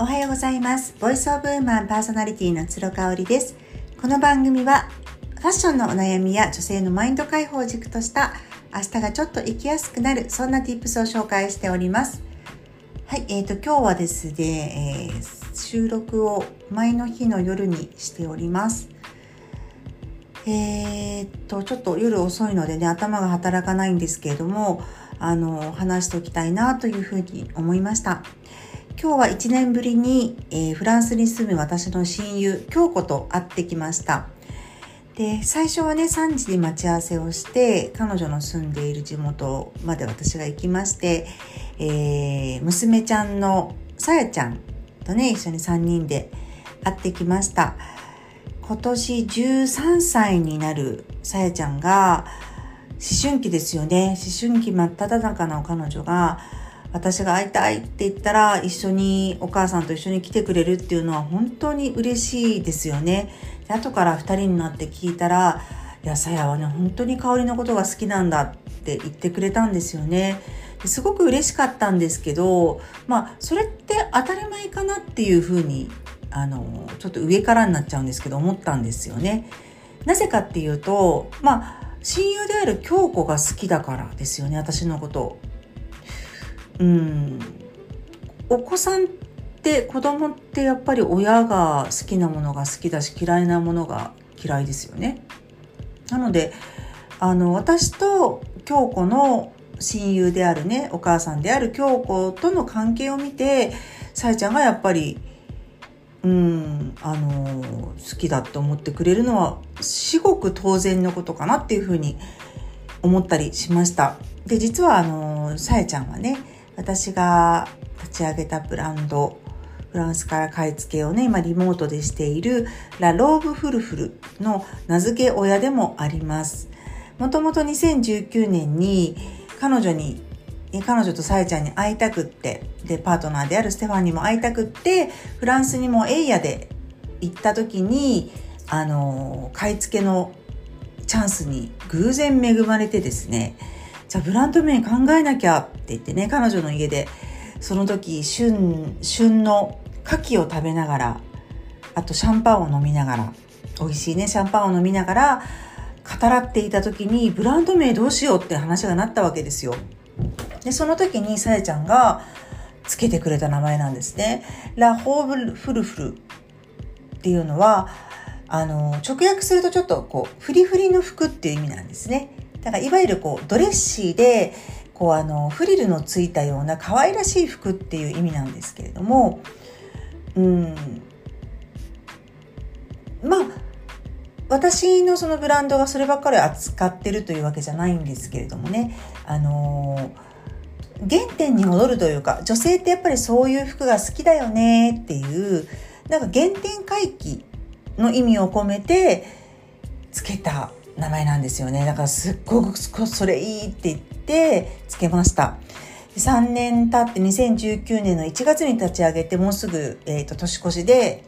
おはようございます。ボイスオブウーマンパーソナリティの鶴香織です。この番組はファッションのお悩みや女性のマインド解放を軸とした明日がちょっと生きやすくなるそんな tips を紹介しております。はい、えーと今日はですね、えー収録を前の日の夜にしております。えー、っとちょっと夜遅いのでね頭が働かないんですけれどもあの話しておきたいなというふうに思いました今日は1年ぶりに、えーフランスに住む私の親友京子と会ってきました。で最初はね3時に待ち合わせをして彼女の住んでいる地元まで私が行きまして、えー娘ちゃんのさやちゃんとね一緒に3人で会ってきました。今年13歳になるさやちゃんが思春期ですよね。思春期真っ只中の彼女が私が会いたいって言ったら一緒にお母さんと一緒に来てくれるっていうのは本当に嬉しいですよねで後から2人になって聞いたらいやさやはね本当に香りのことが好きなんだって言ってくれたんですよねすごく嬉しかったんですけどまあそれって当たり前かなっていうふうにあのちょっと上からになっちゃうんですけど思ったんですよね。なぜかっていうとまあ親友である京子が好きだからですよね私のこと。うんお子さんって子供ってやっぱり親が好きなものが好きだし嫌いなものが嫌いですよね。なのであの私と京子の親友であるねお母さんである京子との関係を見てさえちゃんがやっぱりうん、あの好きだって思ってくれるのは至極当然のことかなっていうふうに思ったりしました。で実はあのさえちゃんはね私が立ち上げたブランドフランスから買い付けをね今リモートでしているラ・ローブ・フルフルの名付け親でもあります。もともと2019年に彼女に彼女とさえちゃんに会いたくってでパートナーであるステファンにも会いたくってフランスにもエイヤで行った時にあの買い付けのチャンスに偶然恵まれてですねじゃあブランド名考えなきゃって言ってね彼女の家でその時旬旬の牡蠣を食べながらあとシャンパンを飲みながら美味しいねシャンパンを飲みながら語らっていた時にブランド名どうしようって話がなったわけですよ。でその時にさえちゃんがつけてくれた名前なんですね。ラ・ホーブフルフルっていうのはあの直訳するとちょっとこうフリフリの服っていう意味なんですね。だからいわゆるこうドレッシーでこうあのフリルのついたような可愛らしい服っていう意味なんですけれどもうんまあ私のそのブランドがそればっかり扱ってるというわけじゃないんですけれどもね。あの原点に戻るというか女性ってやっぱりそういう服が好きだよねっていうなんか原点回帰の意味を込めてつけた名前なんですよねだからすっごくそれいいって言ってつけました3年経って2019年の1月に立ち上げてもうすぐ、えー、と年越しで、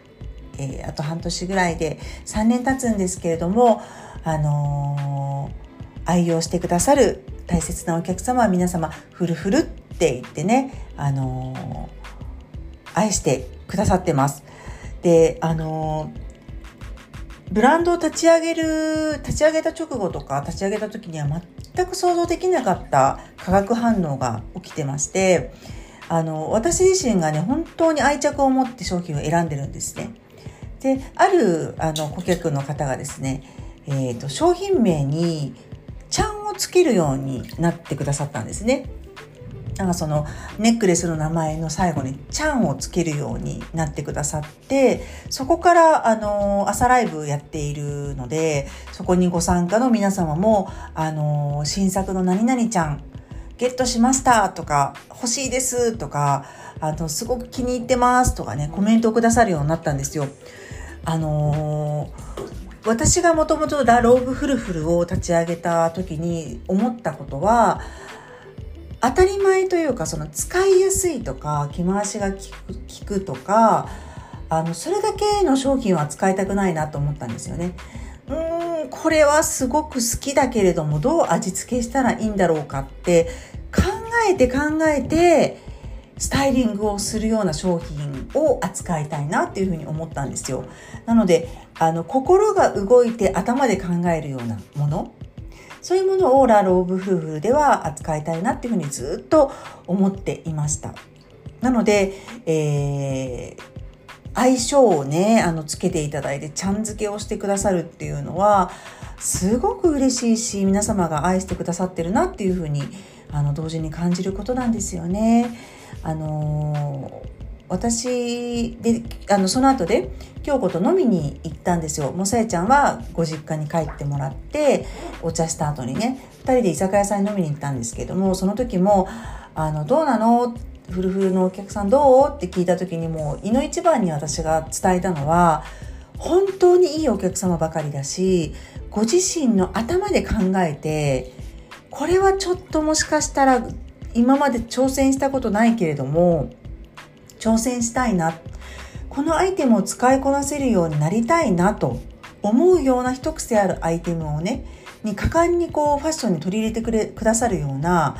えーあと半年ぐらいで3年経つんですけれどもあのー愛用してくださる大切なお客様は皆様フルフルって言ってね、あのー愛してくださってます。で、あのーブランドを立ち上げる、立ち上げた直後とか立ち上げた時には全く想像できなかった化学反応が起きてまして、あの、私自身がね、本当に愛着を持って商品を選んでるんですね。で、ある、あの、顧客の方がですね、えっ、と、商品名に、ちゃんをつけるようになってくださったんですね。なんかそのネックレスの名前の最後に「ちゃん」をつけるようになってくださってそこからあの朝ライブやっているのでそこにご参加の皆様もあの新作の何々ちゃんゲットしましたとか欲しいですとかあのすごく気に入ってますとかねコメントをくださるようになったんですよ。あの私がもともとラ・ローブ・フルフルを立ち上げた時に思ったことは当たり前というかその使いやすいとか着回しが効くくとかあのそれだけの商品は使いたくないなと思ったんですよね。うーんこれはすごく好きだけれどもどう味付けしたらいいんだろうかって考えて考えてスタイリングをするような商品を扱いたいなっていうふうに思ったんですよ。なので、あの、心が動いて頭で考えるようなもの、そういうものをラローブ夫婦では扱いたいなっていうふうにずっと思っていました。なので、えー、相性をね、あの、つけていただいて、ちゃん付けをしてくださるっていうのは、すごく嬉しいし、皆様が愛してくださってるなっていうふうに、あの、同時に感じることなんですよね。あのー私であのその後で京子と飲みに行ったんですよもさえちゃんはご実家に帰ってもらってお茶した後にね2人で居酒屋さんに飲みに行ったんですけどもその時も「あのどうなの?」フルフルのお客さんどう？って聞いた時にもう胃の一番に私が伝えたのは本当にいいお客様ばかりだしご自身の頭で考えてこれはちょっともしかしたら今まで挑戦したことないけれども挑戦したいなこのアイテムを使いこなせるようになりたいなと思うような一癖あるアイテムをねに果敢にこうファッションに取り入れてくれくださるような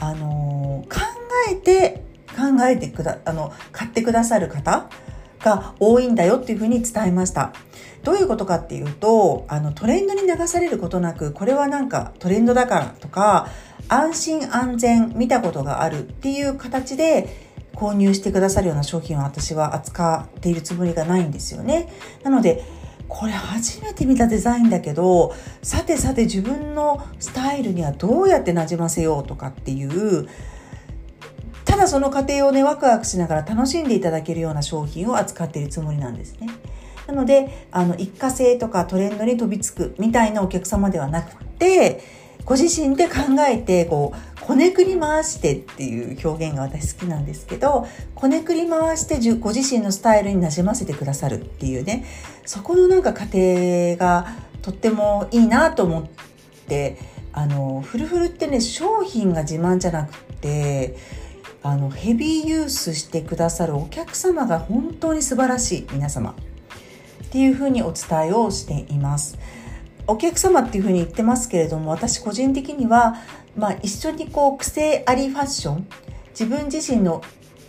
あの考えて考えてくだあの買ってくださる方が多いんだよっていうふうに伝えました。どういうことかっていうと、あのトレンドに流されることなく、これはなんかトレンドだからとか、安心安全見たことがあるっていう形で購入してくださるような商品を私は扱っているつもりがないんですよね。なので、これ初めて見たデザインだけど、さてさて自分のスタイルにはどうやってなじませようとかっていう、ただその過程をね、ワクワクしながら楽しんでいただけるような商品を扱っているつもりなんですね。なので、あの、一過性とかトレンドに飛びつくみたいなお客様ではなくて、ご自身で考えて、こう、こねくり回してっていう表現が私好きなんですけど、こねくり回してご自身のスタイルになじませてくださるっていうね、そこのなんか過程がとってもいいなと思って、あの、フルフルってね、商品が自慢じゃなくて、あのヘビーユースしてくださるお客様が本当に素晴らしい皆様っていうふうにお伝えをしています。お客様っていうふうに言ってますけれども私個人的には、まあ、一緒にこう癖ありファッション自分自身の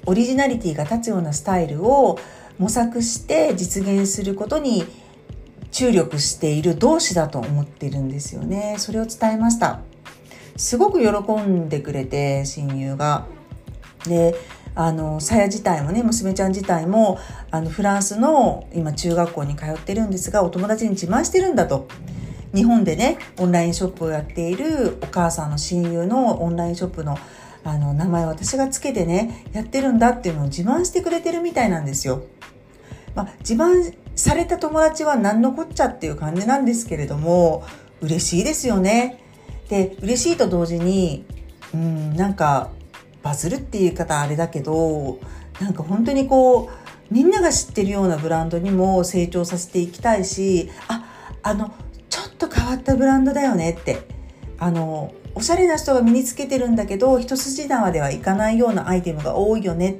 オリジナリティが立つようなスタイルを模索して実現することに注力している同志だと思ってるんですよね。それを伝えました。すごく喜んでくれて親友が。であのさや自体もね娘ちゃん自体もあのフランスの今中学校に通ってるんですがお友達に自慢してるんだと。日本でねオンラインショップをやっているお母さんの親友のオンラインショップのあの名前を私がつけてねやってるんだっていうのを自慢してくれてるみたいなんですよ。まあ、自慢された友達は何のこっちゃっていう感じなんですけれども嬉しいですよね。で嬉しいと同時にうんなんかバズるっていう言い方あれだけどなんか本当にこうみんなが知ってるようなブランドにも成長させていきたいしああの変わったブランドだよねってあのおしゃれな人が身につけてるんだけど一筋縄ではいかないようなアイテムが多いよね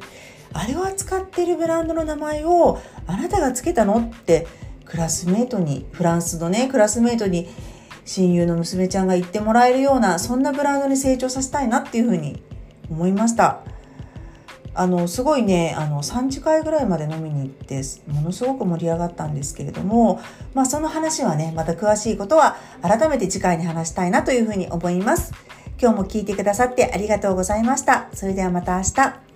あれを扱ってるブランドの名前をあなたがつけたのってクラスメートにフランスのねクラスメートに親友の娘ちゃんが言ってもらえるようなそんなブランドに成長させたいなっていうふうに思いました。あのすごいねあの3次会ぐらいまで飲みに行ってものすごく盛り上がったんですけれども、まあ、その話はねまた詳しいことは改めて次回に話したいなというふうに思います。今日も聞いてくださってありがとうございました。それではまた明日。